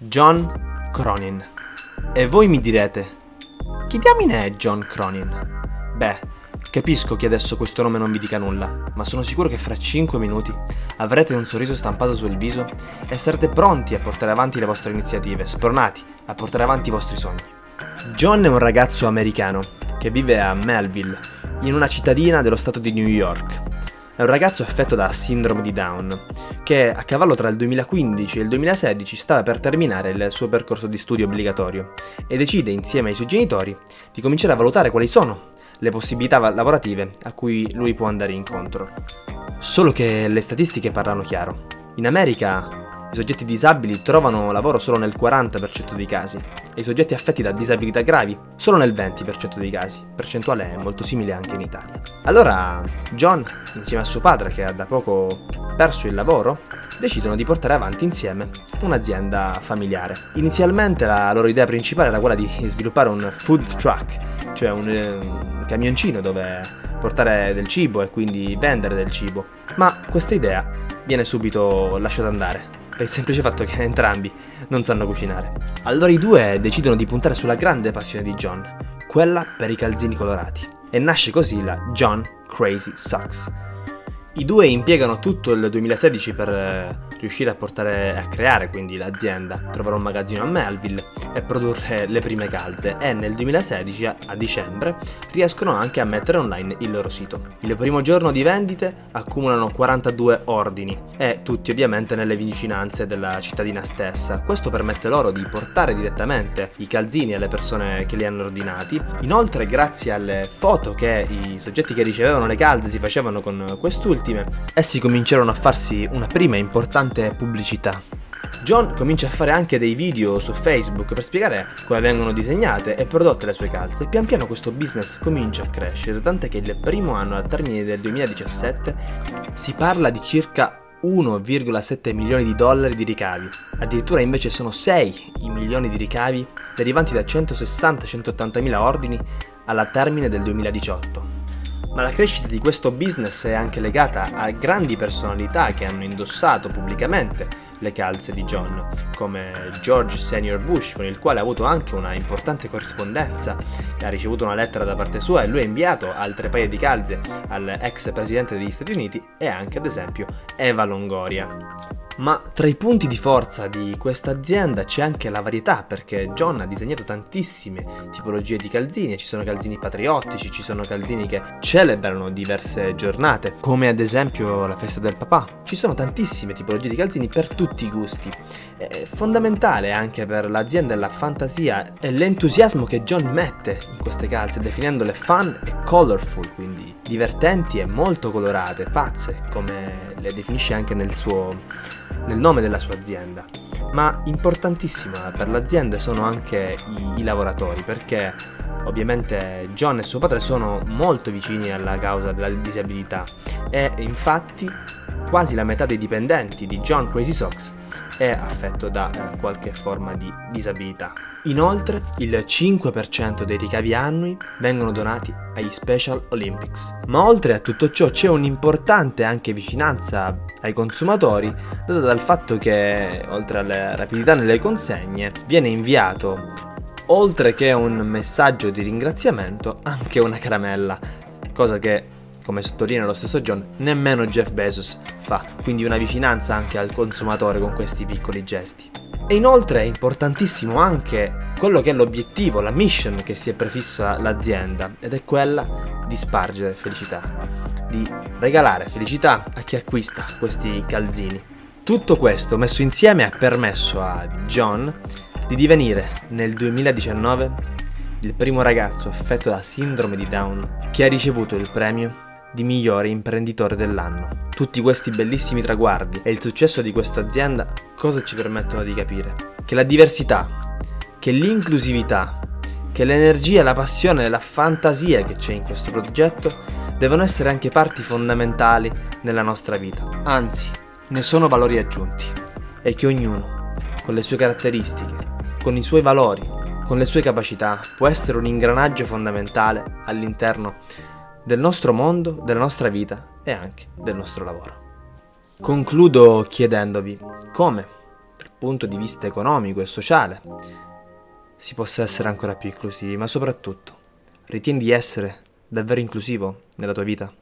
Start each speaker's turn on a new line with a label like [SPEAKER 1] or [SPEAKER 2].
[SPEAKER 1] John Cronin. E voi mi direte, chi diamine è John Cronin? Beh, capisco che adesso questo nome non vi dica nulla, ma sono sicuro che fra 5 minuti avrete un sorriso stampato sul viso e sarete pronti a portare avanti le vostre iniziative, spronati a portare avanti i vostri sogni. John è un ragazzo americano che vive a Melville, in una cittadina dello stato di New York. È un ragazzo affetto da sindrome di Down, che a cavallo tra il 2015 e il 2016 stava per terminare il suo percorso di studio obbligatorio e decide insieme ai suoi genitori di cominciare a valutare quali sono le possibilità lavorative a cui lui può andare incontro. Solo che le statistiche parlano chiaro. In America i soggetti disabili trovano lavoro solo nel 40% dei casi e i soggetti affetti da disabilità gravi solo nel 20% dei casi, percentuale molto simile anche in Italia. Allora John, insieme a suo padre che ha da poco perso il lavoro, decidono di portare avanti insieme un'azienda familiare. Inizialmente la loro idea principale era quella di sviluppare un food truck, cioè un, un camioncino dove portare del cibo e quindi vendere del cibo, ma questa idea viene subito lasciata andare per il semplice fatto che entrambi non sanno cucinare. Allora i due decidono di puntare sulla grande passione di John, quella per i calzini colorati. E nasce così la John Crazy Socks, i due impiegano tutto il 2016 per eh, riuscire a portare a creare quindi l'azienda, trovare un magazzino a Melville e produrre le prime calze e nel 2016 a dicembre riescono anche a mettere online il loro sito. Il primo giorno di vendite accumulano 42 ordini e tutti ovviamente nelle vicinanze della cittadina stessa. Questo permette loro di portare direttamente i calzini alle persone che li hanno ordinati. Inoltre grazie alle foto che i soggetti che ricevevano le calze si facevano con quest'ultimi ultime, essi cominciarono a farsi una prima importante pubblicità. John comincia a fare anche dei video su Facebook per spiegare come vengono disegnate e prodotte le sue calze. E pian piano questo business comincia a crescere, tant'è che il primo anno, al termine del 2017, si parla di circa 1,7 milioni di dollari di ricavi, addirittura invece sono 6 i milioni di ricavi derivanti da 160-180 mila ordini alla termine del 2018 ma la crescita di questo business è anche legata a grandi personalità che hanno indossato pubblicamente le calze di John, come George Senior Bush, con il quale ha avuto anche una importante corrispondenza, ha ricevuto una lettera da parte sua e lui ha inviato altre paia di calze all'ex presidente degli Stati Uniti e anche ad esempio Eva Longoria. Ma tra i punti di forza di questa azienda c'è anche la varietà, perché John ha disegnato tantissime tipologie di calzini, ci sono calzini patriottici, ci sono calzini che celebrano diverse giornate, come ad esempio la festa del papà. Ci sono tantissime tipologie di calzini per tutti i gusti. È fondamentale anche per l'azienda la fantasia e l'entusiasmo che John mette in queste calze, definendole fun e colorful, quindi divertenti e molto colorate, pazze, come le definisce anche nel suo nel nome della sua azienda. Ma importantissima per l'azienda sono anche i, i lavoratori, perché ovviamente John e suo padre sono molto vicini alla causa della disabilità e infatti quasi la metà dei dipendenti di John Crazy Socks è affetto da eh, qualche forma di disabilità. Inoltre, il 5% dei ricavi annui vengono donati agli Special Olympics. Ma oltre a tutto ciò c'è un'importante anche vicinanza ai consumatori, data dal fatto che, oltre alla rapidità nelle consegne, viene inviato oltre che un messaggio di ringraziamento, anche una caramella, cosa che come sottolinea lo stesso John, nemmeno Jeff Bezos fa, quindi una vicinanza anche al consumatore con questi piccoli gesti. E inoltre è importantissimo anche quello che è l'obiettivo, la mission che si è prefissa l'azienda, ed è quella di spargere felicità, di regalare felicità a chi acquista questi calzini. Tutto questo messo insieme ha permesso a John di divenire nel 2019 il primo ragazzo affetto da sindrome di Down che ha ricevuto il premio di migliore imprenditore dell'anno. Tutti questi bellissimi traguardi e il successo di questa azienda cosa ci permettono di capire? Che la diversità, che l'inclusività, che l'energia, la passione e la fantasia che c'è in questo progetto devono essere anche parti fondamentali nella nostra vita. Anzi, ne sono valori aggiunti. E che ognuno, con le sue caratteristiche, con i suoi valori, con le sue capacità, può essere un ingranaggio fondamentale all'interno del nostro mondo, della nostra vita e anche del nostro lavoro. Concludo chiedendovi come, punto di vista economico e sociale, si possa essere ancora più inclusivi, ma soprattutto ritieni di essere davvero inclusivo nella tua vita?